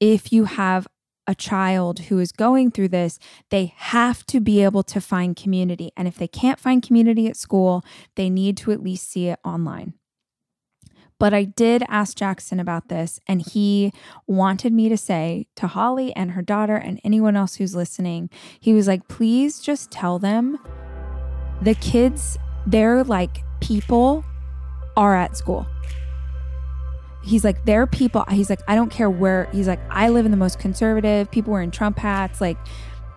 if you have a child who is going through this, they have to be able to find community. And if they can't find community at school, they need to at least see it online. But I did ask Jackson about this, and he wanted me to say to Holly and her daughter and anyone else who's listening, he was like, please just tell them the kids, they're like people are at school. He's like, there are people. He's like, I don't care where. He's like, I live in the most conservative, people wearing Trump hats, like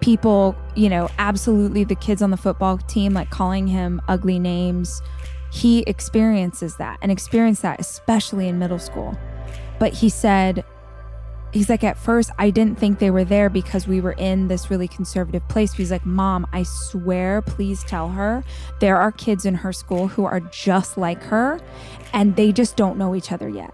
people, you know, absolutely the kids on the football team, like calling him ugly names he experiences that and experienced that, especially in middle school. But he said, he's like, at first, I didn't think they were there because we were in this really conservative place. He's like, Mom, I swear, please tell her there are kids in her school who are just like her and they just don't know each other yet.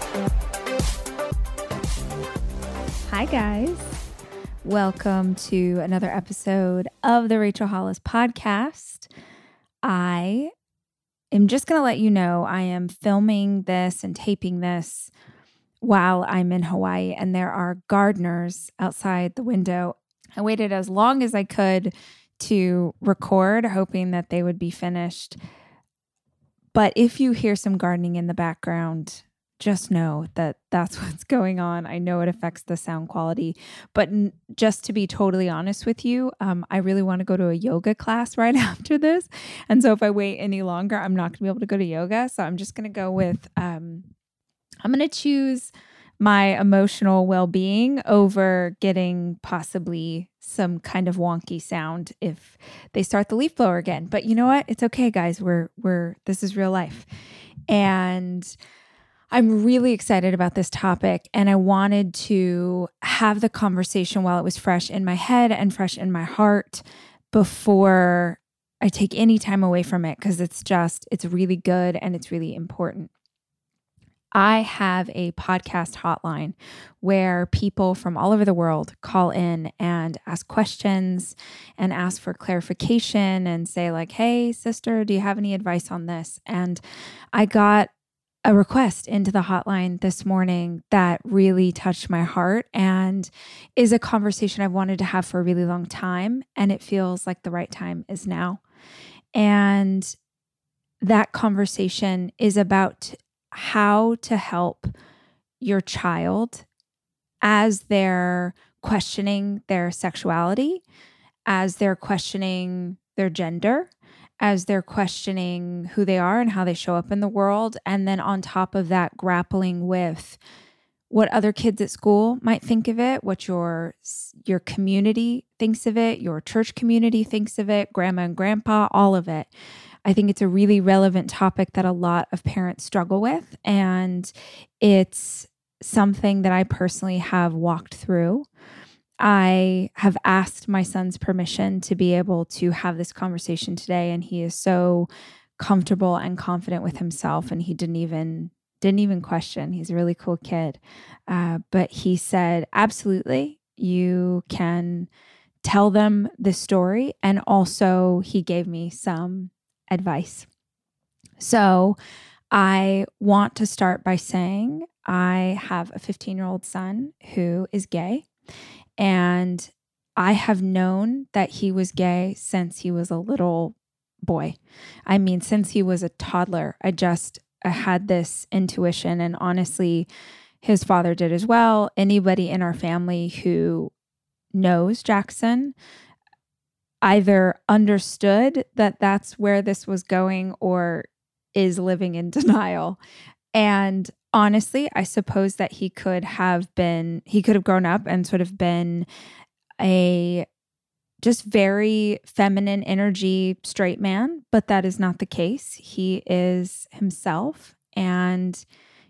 Hi, guys. Welcome to another episode of the Rachel Hollis podcast. I am just going to let you know I am filming this and taping this while I'm in Hawaii, and there are gardeners outside the window. I waited as long as I could to record, hoping that they would be finished. But if you hear some gardening in the background, just know that that's what's going on. I know it affects the sound quality, but n- just to be totally honest with you, um, I really want to go to a yoga class right after this. And so if I wait any longer, I'm not going to be able to go to yoga. So I'm just going to go with, um, I'm going to choose my emotional well being over getting possibly some kind of wonky sound if they start the leaf blower again. But you know what? It's okay, guys. We're, we're, this is real life. And, I'm really excited about this topic and I wanted to have the conversation while it was fresh in my head and fresh in my heart before I take any time away from it because it's just, it's really good and it's really important. I have a podcast hotline where people from all over the world call in and ask questions and ask for clarification and say, like, hey, sister, do you have any advice on this? And I got a request into the hotline this morning that really touched my heart and is a conversation I've wanted to have for a really long time. And it feels like the right time is now. And that conversation is about how to help your child as they're questioning their sexuality, as they're questioning their gender, as they're questioning who they are and how they show up in the world. And then on top of that, grappling with what other kids at school might think of it, what your your community thinks of it, your church community thinks of it, grandma and grandpa, all of it. I think it's a really relevant topic that a lot of parents struggle with and it's something that I personally have walked through. I have asked my son's permission to be able to have this conversation today, and he is so comfortable and confident with himself, and he didn't even didn't even question. He's a really cool kid, uh, but he said, "Absolutely, you can." tell them the story and also he gave me some advice. So, I want to start by saying I have a 15 year old son who is gay and I have known that he was gay since he was a little boy. I mean, since he was a toddler, I just I had this intuition. And honestly, his father did as well. Anybody in our family who knows Jackson either understood that that's where this was going or is living in denial. And honestly, I suppose that he could have been, he could have grown up and sort of been a just very feminine energy straight man, but that is not the case. He is himself and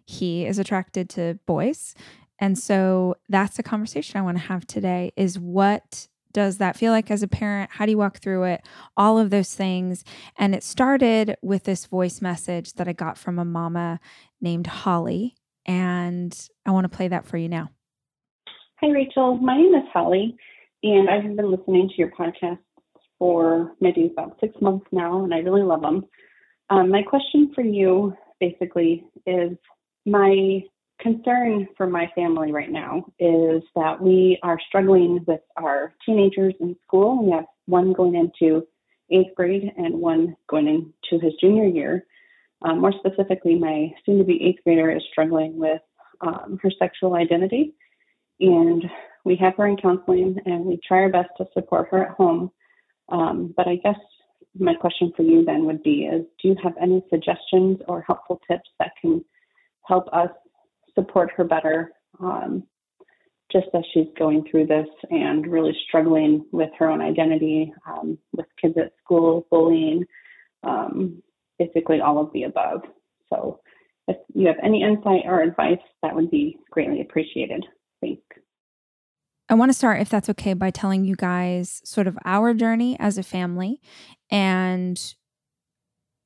he is attracted to boys. And so that's the conversation I want to have today is what does that feel like as a parent? How do you walk through it? All of those things. And it started with this voice message that I got from a mama named Holly. And I want to play that for you now. Hi, Rachel. My name is Holly, and I have been listening to your podcast for maybe about six months now, and I really love them. Um, my question for you basically is my concern for my family right now is that we are struggling with our teenagers in school. We have one going into eighth grade and one going into his junior year. Um, more specifically, my soon to be eighth grader is struggling with um, her sexual identity. And we have her in counseling and we try our best to support her at home. Um, but I guess my question for you then would be is do you have any suggestions or helpful tips that can help us support her better um, just as she's going through this and really struggling with her own identity, um, with kids at school, bullying, um, basically all of the above. So if you have any insight or advice, that would be greatly appreciated. Thanks. I want to start, if that's okay, by telling you guys sort of our journey as a family and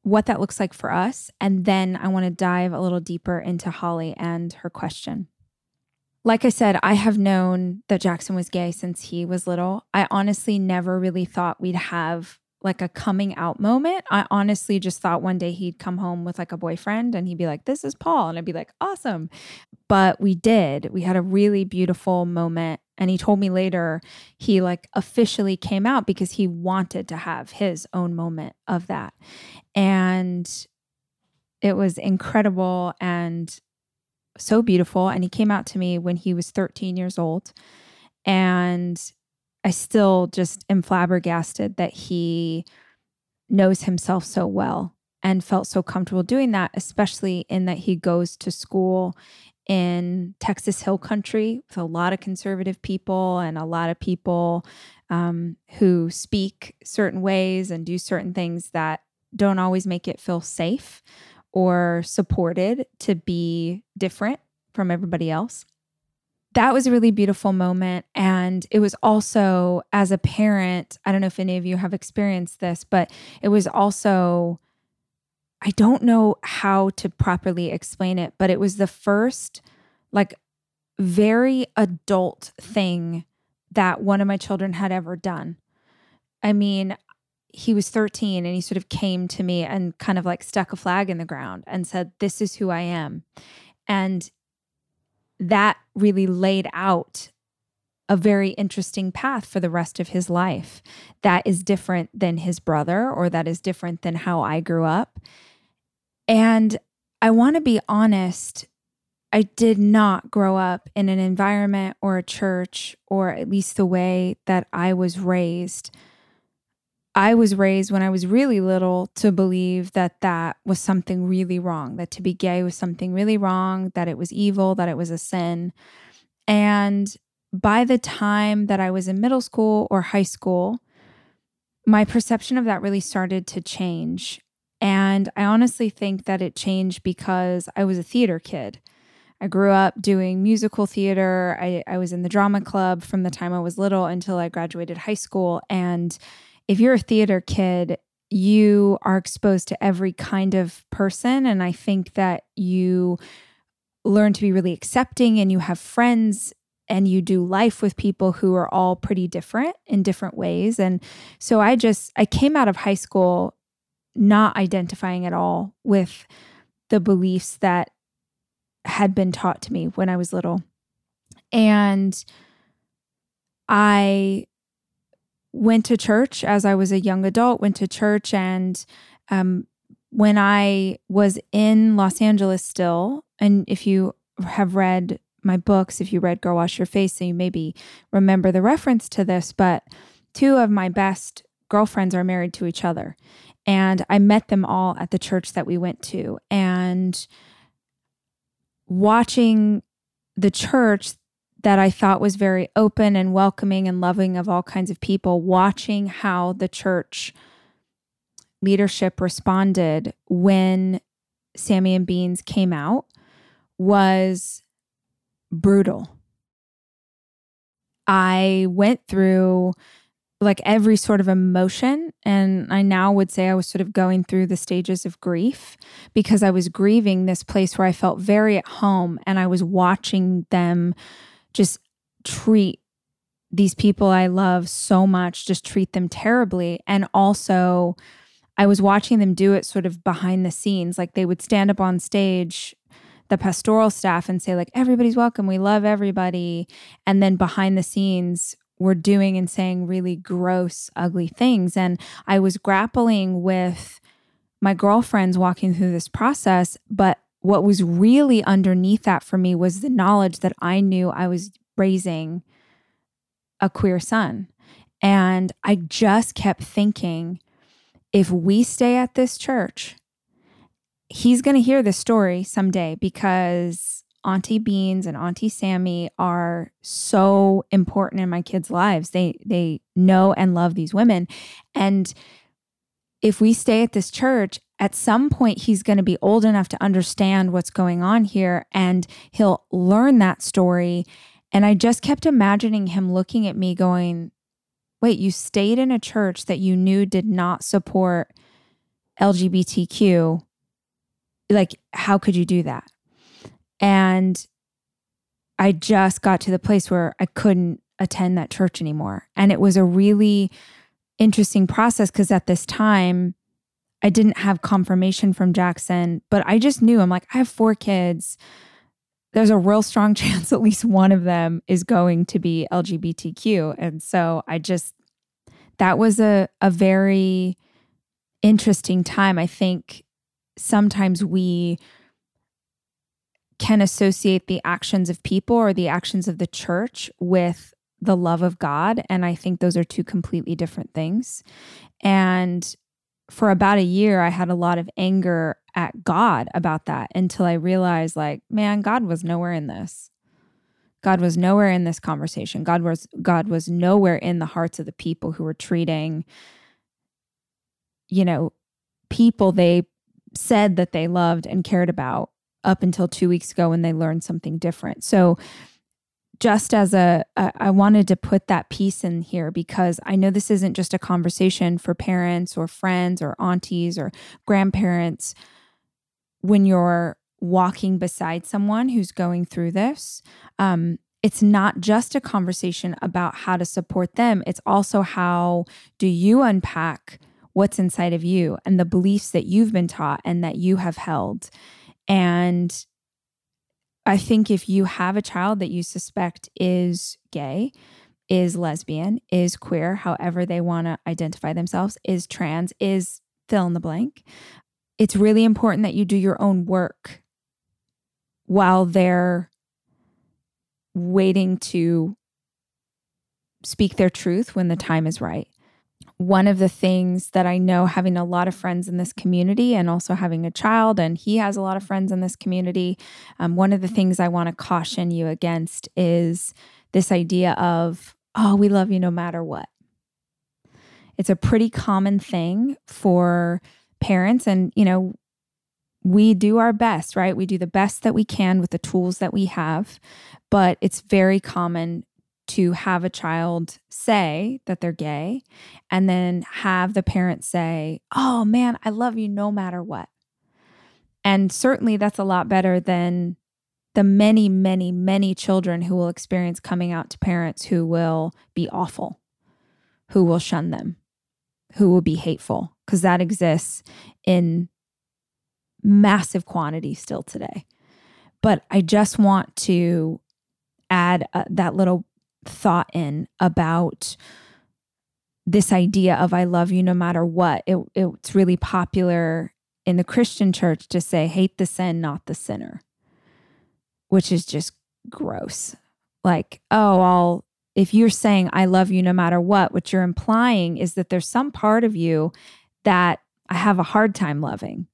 what that looks like for us. And then I want to dive a little deeper into Holly and her question. Like I said, I have known that Jackson was gay since he was little. I honestly never really thought we'd have like a coming out moment. I honestly just thought one day he'd come home with like a boyfriend and he'd be like, This is Paul. And I'd be like, Awesome. But we did. We had a really beautiful moment and he told me later he like officially came out because he wanted to have his own moment of that and it was incredible and so beautiful and he came out to me when he was 13 years old and i still just am flabbergasted that he knows himself so well and felt so comfortable doing that especially in that he goes to school in Texas Hill Country with a lot of conservative people and a lot of people um, who speak certain ways and do certain things that don't always make it feel safe or supported to be different from everybody else. That was a really beautiful moment. And it was also, as a parent, I don't know if any of you have experienced this, but it was also I don't know how to properly explain it, but it was the first, like, very adult thing that one of my children had ever done. I mean, he was 13 and he sort of came to me and kind of like stuck a flag in the ground and said, This is who I am. And that really laid out a very interesting path for the rest of his life that is different than his brother or that is different than how I grew up. And I want to be honest, I did not grow up in an environment or a church, or at least the way that I was raised. I was raised when I was really little to believe that that was something really wrong, that to be gay was something really wrong, that it was evil, that it was a sin. And by the time that I was in middle school or high school, my perception of that really started to change. And I honestly think that it changed because I was a theater kid. I grew up doing musical theater. I, I was in the drama club from the time I was little until I graduated high school. And if you're a theater kid, you are exposed to every kind of person. And I think that you learn to be really accepting and you have friends and you do life with people who are all pretty different in different ways. And so I just, I came out of high school not identifying at all with the beliefs that had been taught to me when I was little. And I went to church as I was a young adult, went to church. And um, when I was in Los Angeles still, and if you have read my books, if you read Girl Wash Your Face, so you maybe remember the reference to this, but two of my best girlfriends are married to each other. And I met them all at the church that we went to. And watching the church that I thought was very open and welcoming and loving of all kinds of people, watching how the church leadership responded when Sammy and Beans came out was brutal. I went through like every sort of emotion. And I now would say I was sort of going through the stages of grief because I was grieving this place where I felt very at home and I was watching them just treat these people I love so much, just treat them terribly. And also, I was watching them do it sort of behind the scenes. Like they would stand up on stage, the pastoral staff, and say, like, everybody's welcome. We love everybody. And then behind the scenes, we're doing and saying really gross, ugly things. And I was grappling with my girlfriends walking through this process. But what was really underneath that for me was the knowledge that I knew I was raising a queer son. And I just kept thinking, if we stay at this church, he's going to hear this story someday because Auntie Beans and Auntie Sammy are so important in my kids' lives. They they know and love these women. And if we stay at this church, at some point he's going to be old enough to understand what's going on here and he'll learn that story. And I just kept imagining him looking at me going, wait, you stayed in a church that you knew did not support LGBTQ. Like, how could you do that? And I just got to the place where I couldn't attend that church anymore. And it was a really interesting process because at this time, I didn't have confirmation from Jackson, but I just knew I'm like, I have four kids. There's a real strong chance at least one of them is going to be LGBTQ. And so I just that was a, a very interesting time. I think sometimes we can associate the actions of people or the actions of the church with the love of God. And I think those are two completely different things. And for about a year, I had a lot of anger at God about that until I realized, like, man, God was nowhere in this. God was nowhere in this conversation. God was God was nowhere in the hearts of the people who were treating you know people they said that they loved and cared about up until 2 weeks ago when they learned something different. So just as a, I wanted to put that piece in here because I know this isn't just a conversation for parents or friends or aunties or grandparents when you're walking beside someone who's going through this. Um, it's not just a conversation about how to support them, it's also how do you unpack what's inside of you and the beliefs that you've been taught and that you have held. And I think if you have a child that you suspect is gay, is lesbian, is queer, however they want to identify themselves, is trans, is fill in the blank, it's really important that you do your own work while they're waiting to speak their truth when the time is right. One of the things that I know, having a lot of friends in this community and also having a child, and he has a lot of friends in this community, um, one of the things I want to caution you against is this idea of, oh, we love you no matter what. It's a pretty common thing for parents, and, you know, we do our best, right? We do the best that we can with the tools that we have. But it's very common to have a child say that they're gay and then have the parent say, Oh man, I love you no matter what. And certainly that's a lot better than the many, many, many children who will experience coming out to parents who will be awful, who will shun them, who will be hateful, because that exists in massive quantity still today. But I just want to add uh, that little thought in about this idea of I love you no matter what. It, it's really popular in the Christian church to say, hate the sin, not the sinner, which is just gross. Like, oh, I'll, if you're saying I love you no matter what, what you're implying is that there's some part of you that I have a hard time loving,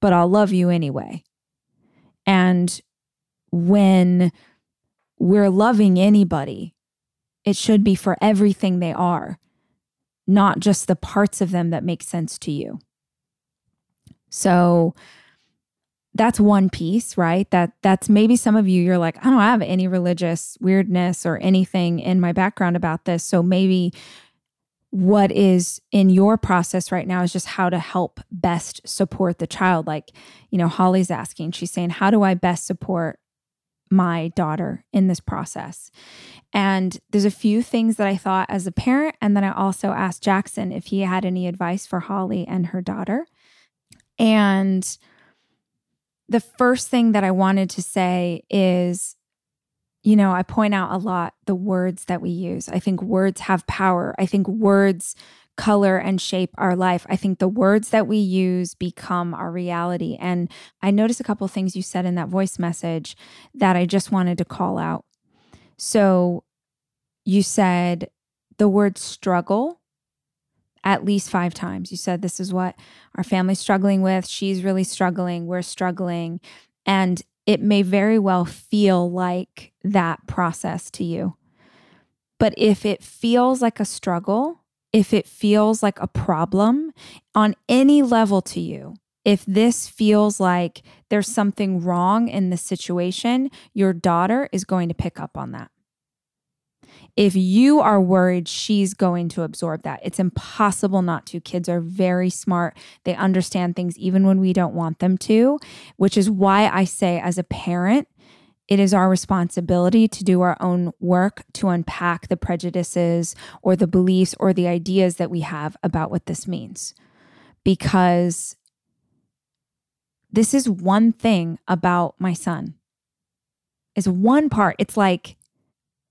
but I'll love you anyway. And when we're loving anybody, it should be for everything they are, not just the parts of them that make sense to you. So that's one piece, right? That that's maybe some of you you're like, I don't have any religious weirdness or anything in my background about this. So maybe what is in your process right now is just how to help best support the child. Like, you know, Holly's asking, she's saying, How do I best support my daughter in this process? And there's a few things that I thought as a parent. And then I also asked Jackson if he had any advice for Holly and her daughter. And the first thing that I wanted to say is you know, I point out a lot the words that we use. I think words have power. I think words color and shape our life. I think the words that we use become our reality. And I noticed a couple things you said in that voice message that I just wanted to call out. So you said the word struggle at least five times. You said, This is what our family's struggling with. She's really struggling. We're struggling. And it may very well feel like that process to you. But if it feels like a struggle, if it feels like a problem on any level to you, if this feels like there's something wrong in the situation, your daughter is going to pick up on that if you are worried she's going to absorb that, it's impossible not to. Kids are very smart. They understand things even when we don't want them to, which is why I say, as a parent, it is our responsibility to do our own work to unpack the prejudices or the beliefs or the ideas that we have about what this means. Because this is one thing about my son. Is one part. It's like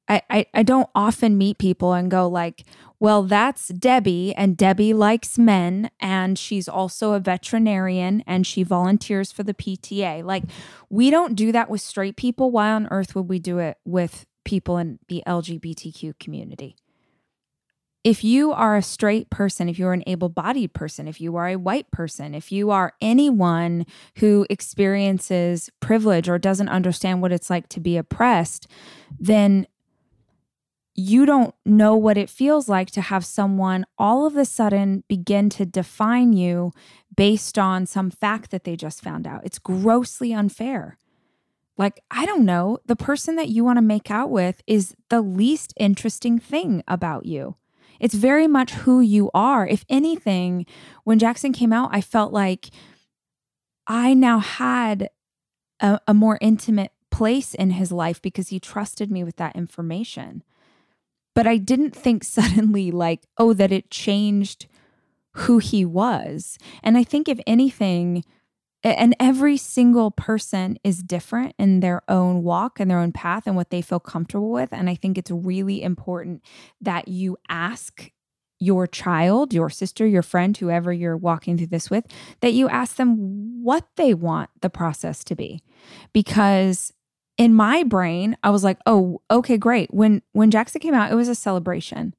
I, I, I don't often meet people and go like, well, that's Debbie, and Debbie likes men, and she's also a veterinarian, and she volunteers for the PTA. Like, we don't do that with straight people. Why on earth would we do it with people in the LGBTQ community? If you are a straight person, if you're an able bodied person, if you are a white person, if you are anyone who experiences privilege or doesn't understand what it's like to be oppressed, then you don't know what it feels like to have someone all of a sudden begin to define you based on some fact that they just found out. It's grossly unfair. Like, I don't know, the person that you want to make out with is the least interesting thing about you. It's very much who you are. If anything, when Jackson came out, I felt like I now had a, a more intimate place in his life because he trusted me with that information. But I didn't think suddenly, like, oh, that it changed who he was. And I think, if anything, and every single person is different in their own walk and their own path and what they feel comfortable with. And I think it's really important that you ask your child, your sister, your friend, whoever you're walking through this with, that you ask them what they want the process to be. Because in my brain, I was like, "Oh, okay, great." When when Jackson came out, it was a celebration.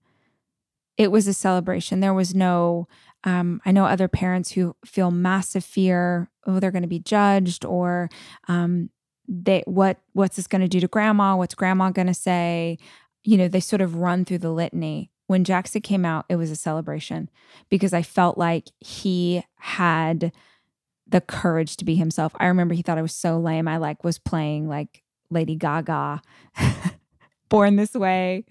It was a celebration. There was no um, I know other parents who feel massive fear, oh, they're going to be judged, or um, they what what's this going to do to grandma? What's grandma going to say? You know, they sort of run through the litany. When Jackson came out, it was a celebration because I felt like he had the courage to be himself. I remember he thought I was so lame. I like was playing like Lady Gaga, Born This Way.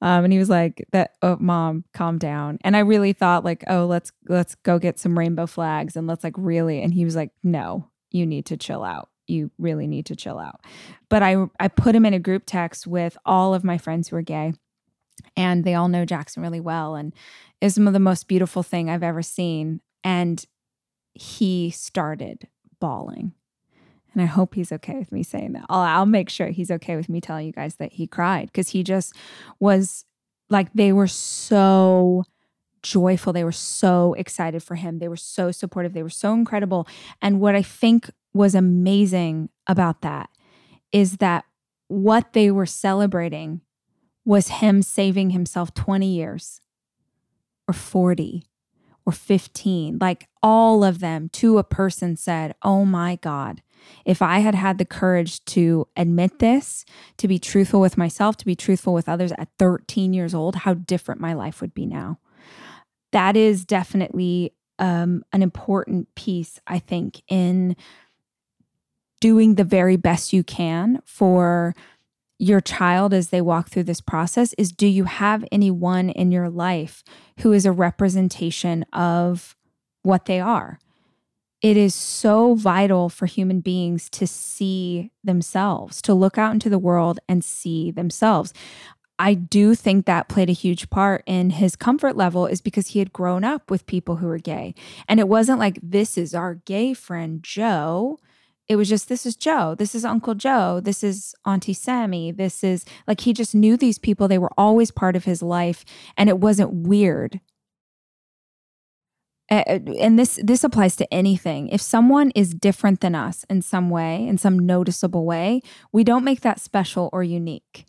Um, and he was like, "That oh, mom, calm down." And I really thought like, "Oh, let's let's go get some rainbow flags and let's like really." And he was like, "No, you need to chill out. You really need to chill out." But I I put him in a group text with all of my friends who are gay, and they all know Jackson really well, and is some of the most beautiful thing I've ever seen. And he started bawling and I hope he's okay with me saying that. I'll, I'll make sure he's okay with me telling you guys that he cried because he just was like, they were so joyful. They were so excited for him. They were so supportive. They were so incredible. And what I think was amazing about that is that what they were celebrating was him saving himself 20 years or 40 or 15. Like all of them to a person said, Oh my God, if I had had the courage to admit this, to be truthful with myself, to be truthful with others at 13 years old, how different my life would be now. That is definitely um, an important piece, I think, in doing the very best you can for your child as they walk through this process is do you have anyone in your life who is a representation of what they are? It is so vital for human beings to see themselves, to look out into the world and see themselves. I do think that played a huge part in his comfort level is because he had grown up with people who were gay. And it wasn't like, this is our gay friend Joe. It was just, this is Joe. This is Uncle Joe. This is Auntie Sammy. This is like, he just knew these people. They were always part of his life. And it wasn't weird. And this this applies to anything. If someone is different than us in some way, in some noticeable way, we don't make that special or unique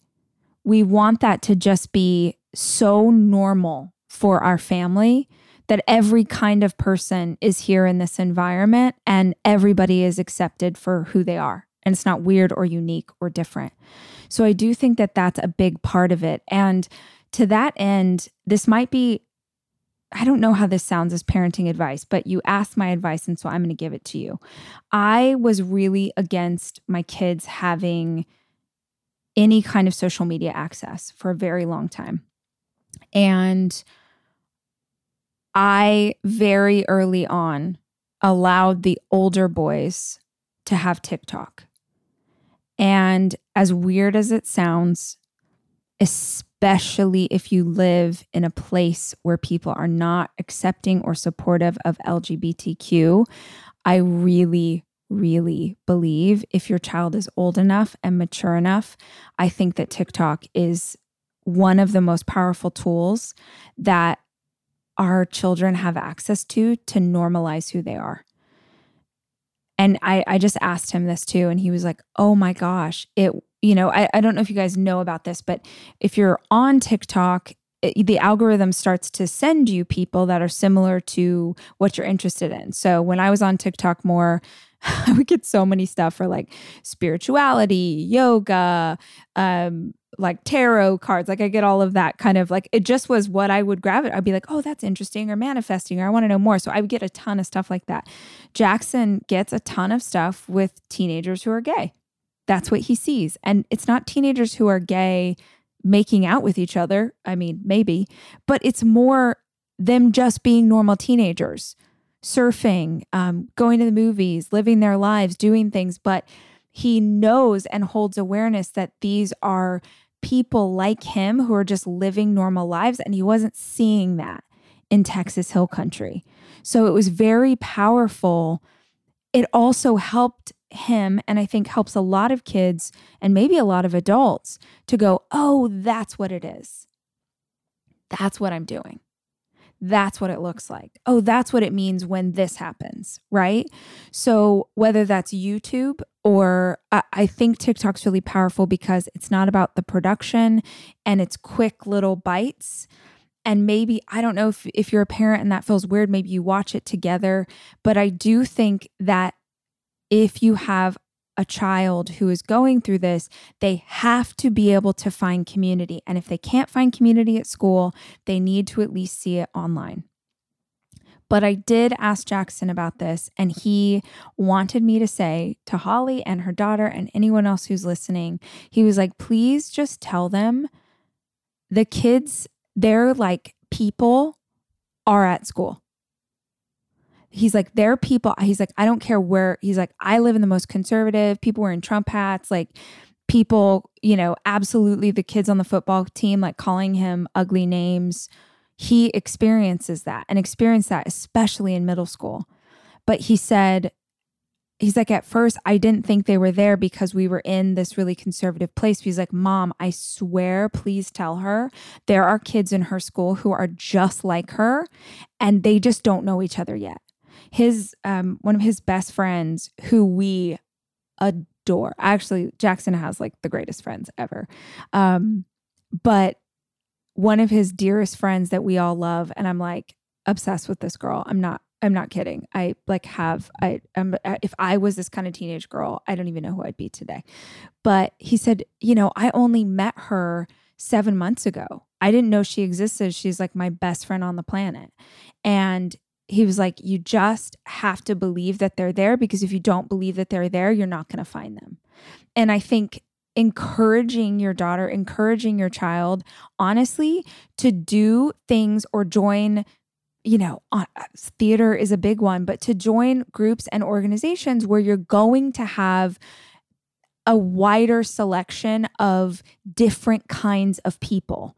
we want that to just be so normal for our family that every kind of person is here in this environment and everybody is accepted for who they are. And it's not weird or unique or different. So I do think that that's a big part of it. And to that end, this might be, I don't know how this sounds as parenting advice, but you asked my advice. And so I'm going to give it to you. I was really against my kids having any kind of social media access for a very long time. And I very early on allowed the older boys to have TikTok. And as weird as it sounds, especially if you live in a place where people are not accepting or supportive of LGBTQ, I really, really believe if your child is old enough and mature enough, I think that TikTok is one of the most powerful tools that our children have access to to normalize who they are. And I, I just asked him this too, and he was like, oh my gosh, it, you know, I, I don't know if you guys know about this, but if you're on TikTok, it, the algorithm starts to send you people that are similar to what you're interested in. So when I was on TikTok more, I would get so many stuff for like spirituality, yoga, um, like tarot cards. Like I get all of that kind of like it just was what I would grab it. I'd be like, oh, that's interesting, or manifesting, or I want to know more. So I would get a ton of stuff like that. Jackson gets a ton of stuff with teenagers who are gay. That's what he sees. And it's not teenagers who are gay making out with each other. I mean, maybe, but it's more them just being normal teenagers surfing, um, going to the movies, living their lives, doing things, but he knows and holds awareness that these are people like him who are just living normal lives. And he wasn't seeing that in Texas Hill Country. So it was very powerful. It also helped him, and I think helps a lot of kids and maybe a lot of adults to go, oh, that's what it is. That's what I'm doing. That's what it looks like. Oh, that's what it means when this happens, right? So, whether that's YouTube or I, I think TikTok's really powerful because it's not about the production and it's quick little bites and maybe i don't know if, if you're a parent and that feels weird maybe you watch it together but i do think that if you have a child who is going through this, they have to be able to find community. And if they can't find community at school, they need to at least see it online. But I did ask Jackson about this, and he wanted me to say to Holly and her daughter and anyone else who's listening, he was like, please just tell them the kids, they're like people are at school he's like, there are people, he's like, I don't care where, he's like, I live in the most conservative, people wearing Trump hats, like people, you know, absolutely the kids on the football team, like calling him ugly names. He experiences that and experienced that, especially in middle school. But he said, he's like, at first, I didn't think they were there because we were in this really conservative place. He's like, Mom, I swear, please tell her there are kids in her school who are just like her and they just don't know each other yet his um one of his best friends who we adore. Actually, Jackson has like the greatest friends ever. Um, but one of his dearest friends that we all love, and I'm like, obsessed with this girl. I'm not I'm not kidding. I like have I am if I was this kind of teenage girl, I don't even know who I'd be today. But he said, you know, I only met her 7 months ago. I didn't know she existed. She's like my best friend on the planet. And he was like, you just have to believe that they're there because if you don't believe that they're there, you're not going to find them. And I think encouraging your daughter, encouraging your child, honestly, to do things or join you know, uh, theater is a big one, but to join groups and organizations where you're going to have a wider selection of different kinds of people.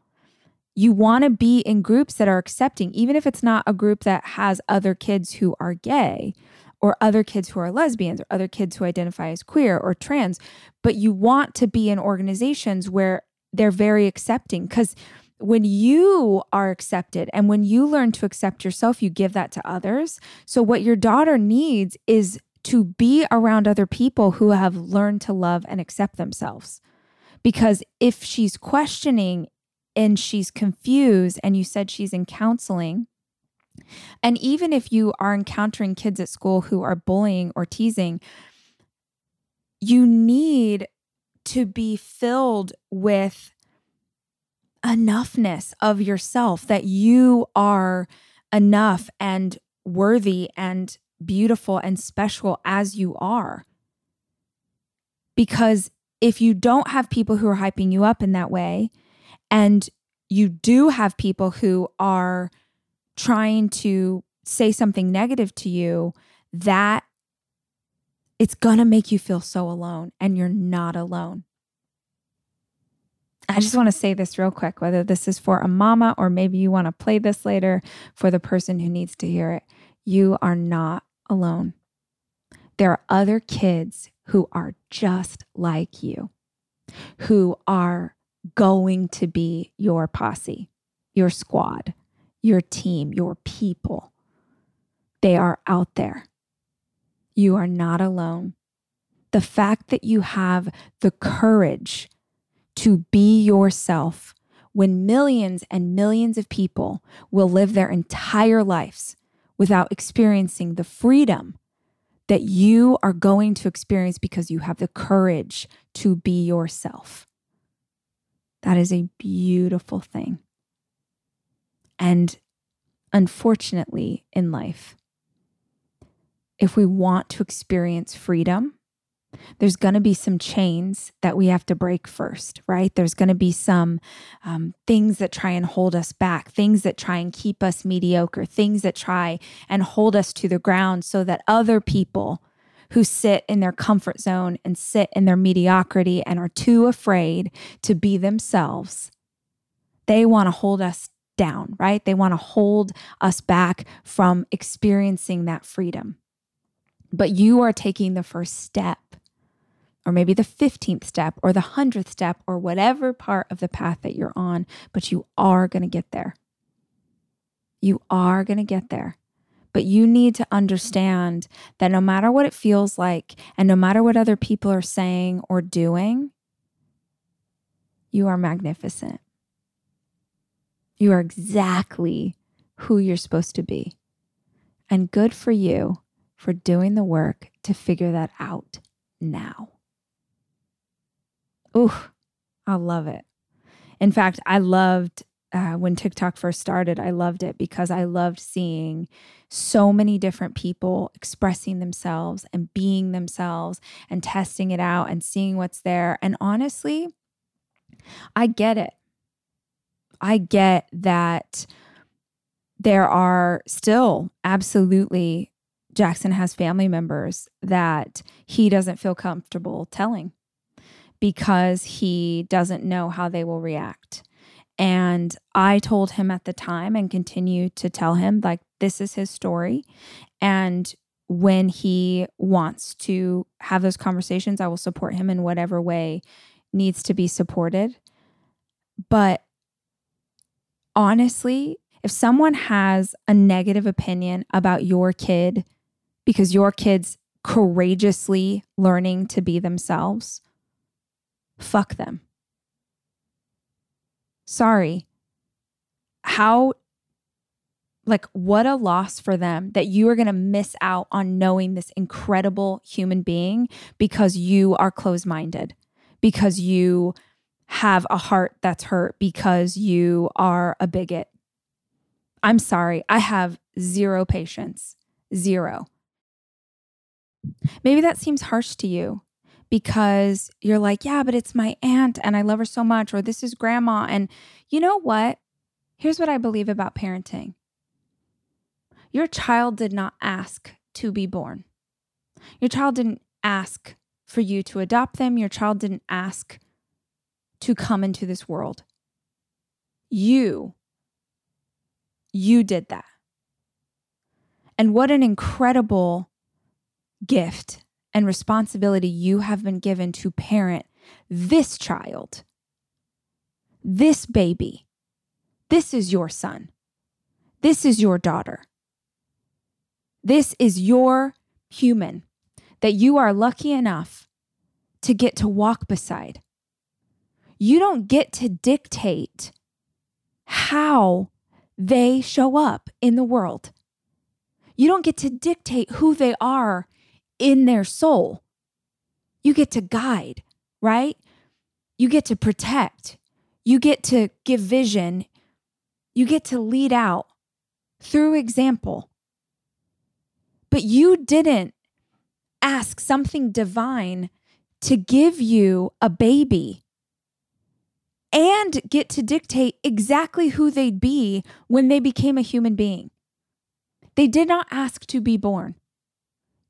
You want to be in groups that are accepting, even if it's not a group that has other kids who are gay or other kids who are lesbians or other kids who identify as queer or trans, but you want to be in organizations where they're very accepting because when you are accepted and when you learn to accept yourself, you give that to others. So, what your daughter needs is to be around other people who have learned to love and accept themselves. Because if she's questioning and she's confused, and you said she's in counseling, and even if you are encountering kids at school who are bullying or teasing, you need to be filled with enoughness of yourself that you are enough and worthy and beautiful and special as you are. Because if you don't have people who are hyping you up in that way, and you do have people who are trying to say something negative to you, that it's going to make you feel so alone, and you're not alone. I just want to say this real quick whether this is for a mama or maybe you want to play this later for the person who needs to hear it. You are not alone. There are other kids who are just like you, who are going to be your posse, your squad, your team, your people. They are out there. You are not alone. The fact that you have the courage to be yourself when millions and millions of people will live their entire lives without experiencing the freedom that you are going to experience because you have the courage to be yourself. That is a beautiful thing. And unfortunately, in life, if we want to experience freedom, there's going to be some chains that we have to break first, right? There's going to be some um, things that try and hold us back, things that try and keep us mediocre, things that try and hold us to the ground so that other people who sit in their comfort zone and sit in their mediocrity and are too afraid to be themselves, they want to hold us down, right? They want to hold us back from experiencing that freedom. But you are taking the first step or maybe the 15th step or the 100th step or whatever part of the path that you're on, but you are going to get there. You are going to get there. But you need to understand that no matter what it feels like and no matter what other people are saying or doing, you are magnificent. You are exactly who you're supposed to be. And good for you for doing the work to figure that out now. Ooh, I love it. In fact, I loved uh, when TikTok first started, I loved it because I loved seeing so many different people expressing themselves and being themselves and testing it out and seeing what's there. And honestly, I get it. I get that there are still absolutely, Jackson has family members that he doesn't feel comfortable telling because he doesn't know how they will react. And I told him at the time and continue to tell him, like, this is his story. And when he wants to have those conversations, I will support him in whatever way needs to be supported. But honestly, if someone has a negative opinion about your kid because your kid's courageously learning to be themselves, fuck them. Sorry. How Like, what a loss for them that you are going to miss out on knowing this incredible human being because you are closed minded, because you have a heart that's hurt, because you are a bigot. I'm sorry. I have zero patience. Zero. Maybe that seems harsh to you because you're like, yeah, but it's my aunt and I love her so much, or this is grandma. And you know what? Here's what I believe about parenting your child did not ask to be born. Your child didn't ask for you to adopt them. Your child didn't ask to come into this world. You, you did that. And what an incredible gift and responsibility you have been given to parent this child, this baby. This is your son. This is your daughter. This is your human that you are lucky enough to get to walk beside. You don't get to dictate how they show up in the world. You don't get to dictate who they are in their soul. You get to guide, right? You get to protect. You get to give vision. You get to lead out through example. But you didn't ask something divine to give you a baby and get to dictate exactly who they'd be when they became a human being. They did not ask to be born.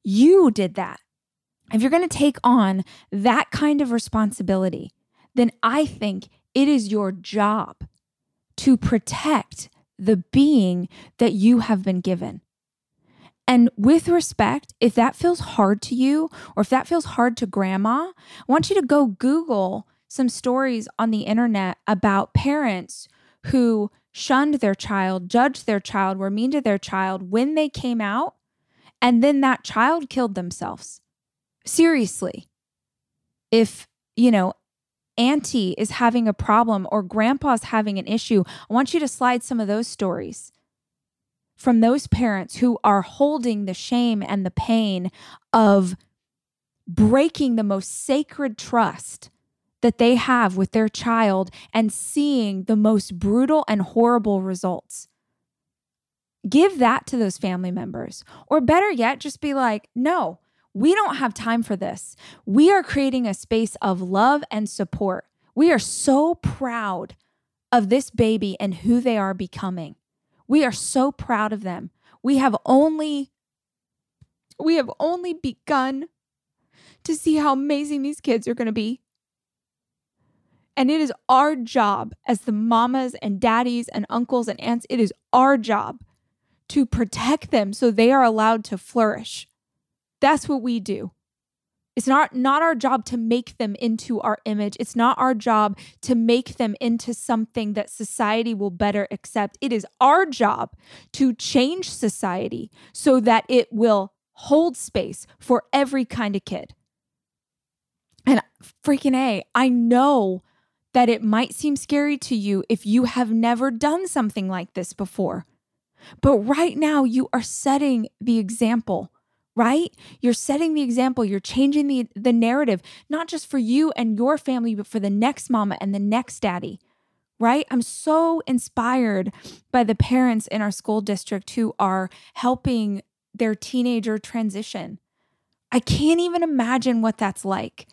You did that. If you're going to take on that kind of responsibility, then I think it is your job to protect the being that you have been given. And with respect, if that feels hard to you or if that feels hard to grandma, I want you to go Google some stories on the internet about parents who shunned their child, judged their child, were mean to their child when they came out, and then that child killed themselves. Seriously. If, you know, auntie is having a problem or grandpa's having an issue, I want you to slide some of those stories from those parents who are holding the shame and the pain of breaking the most sacred trust that they have with their child and seeing the most brutal and horrible results. Give that to those family members. Or better yet, just be like, no, we don't have time for this. We are creating a space of love and support. We are so proud of this baby and who they are becoming. We are so proud of them. We have only we have only begun to see how amazing these kids are going to be. And it is our job as the mamas and daddies and uncles and aunts, it is our job to protect them so they are allowed to flourish. That's what we do. It's not not our job to make them into our image. It's not our job to make them into something that society will better accept. It is our job to change society so that it will hold space for every kind of kid. And freaking A, I know that it might seem scary to you if you have never done something like this before. But right now, you are setting the example right? You're setting the example, you're changing the, the narrative, not just for you and your family, but for the next mama and the next daddy, right? I'm so inspired by the parents in our school district who are helping their teenager transition. I can't even imagine what that's like.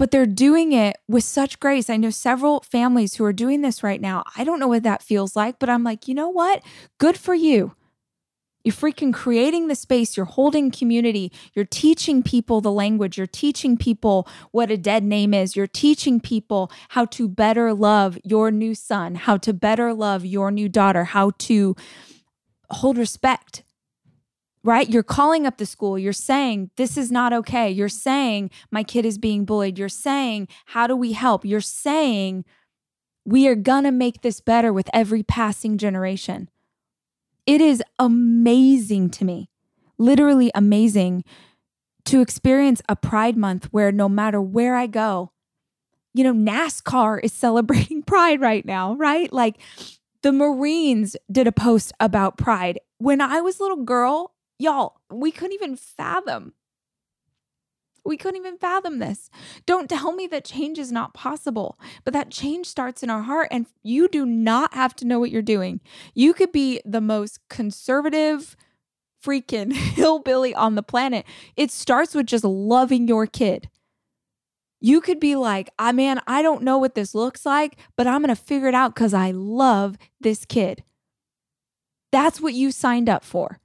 But they're doing it with such grace. I know several families who are doing this right now. I don't know what that feels like, but I'm like, you know what? Good for you. You're freaking creating the space, you're holding community, you're teaching people the language, you're teaching people what a dead name is, you're teaching people how to better love your new son, how to better love your new daughter, how to hold respect. Right? You're calling up the school. You're saying, this is not okay. You're saying, my kid is being bullied. You're saying, how do we help? You're saying, we are going to make this better with every passing generation. It is amazing to me, literally amazing to experience a Pride Month where no matter where I go, you know, NASCAR is celebrating Pride right now, right? Like The Marines did a post about pride. When I was a little girl, y'all, we couldn't even fathom. We couldn't even fathom this. Don't tell me that change is not possible, but that change starts in our heart, and you do not have to know what you're doing. You could be the most conservative, freaking hillbilly on the planet. It starts with just loving your kid. You could be like, ah, man, I don't know what this looks like, but I'm to figure it out because I love this kid. That's what you signed up for.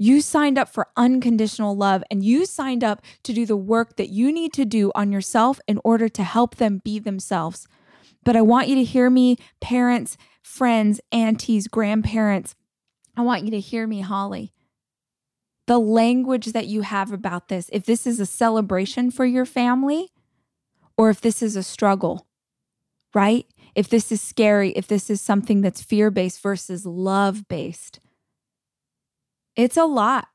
You signed up for unconditional love and you signed up to do the work that you need to do on yourself in order to help them be themselves. But I want you to hear me, parents, friends, aunties, grandparents. I want you to hear me, Holly the language that you have about this, if this is a celebration for your family or if this is a struggle, right? If this is scary, if this is something that's fear based versus love based, it's a lot.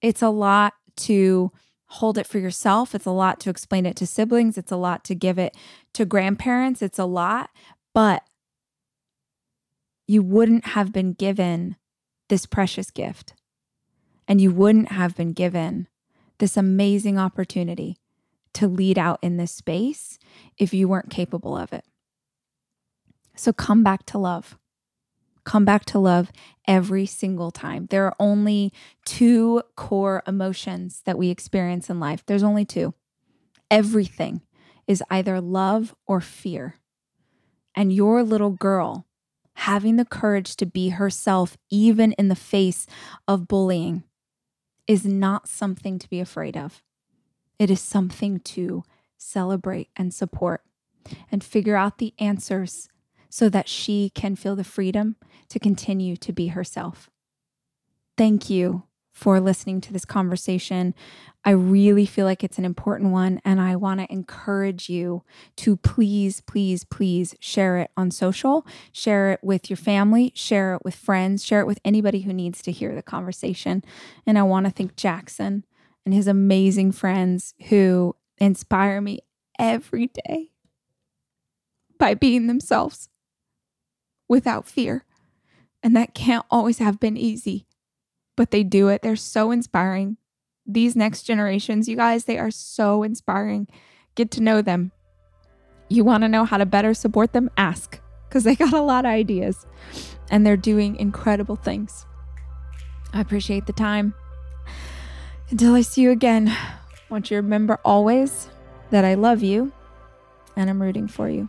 It's a lot to hold it for yourself. It's a lot to explain it to siblings. It's a lot to give it to grandparents. It's a lot, but you wouldn't have been given this precious gift and you wouldn't have been given this amazing opportunity to lead out in this space if you weren't capable of it. So come back to love. Come back to love every single time. There are only two core emotions that we experience in life. There's only two. Everything is either love or fear. And your little girl having the courage to be herself, even in the face of bullying, is not something to be afraid of. It is something to celebrate and support and figure out the answers so that she can feel the freedom to continue to be herself. Thank you for listening to this conversation. I really feel like it's an important one, and I want to encourage you to please, please, please share it on social, share it with your family, share it with friends, share it with anybody who needs to hear the conversation. And I want to thank Jackson and his amazing friends who inspire me every day by being themselves without fear. And that can't always have been easy but they do it. They're so inspiring. These next generations, you guys, they are so inspiring. Get to know them. You want to know how to better support them? Ask, because they got a lot of ideas and they're doing incredible things. I appreciate the time. Until I see you again, I want you to remember always that I love you and I'm rooting for you.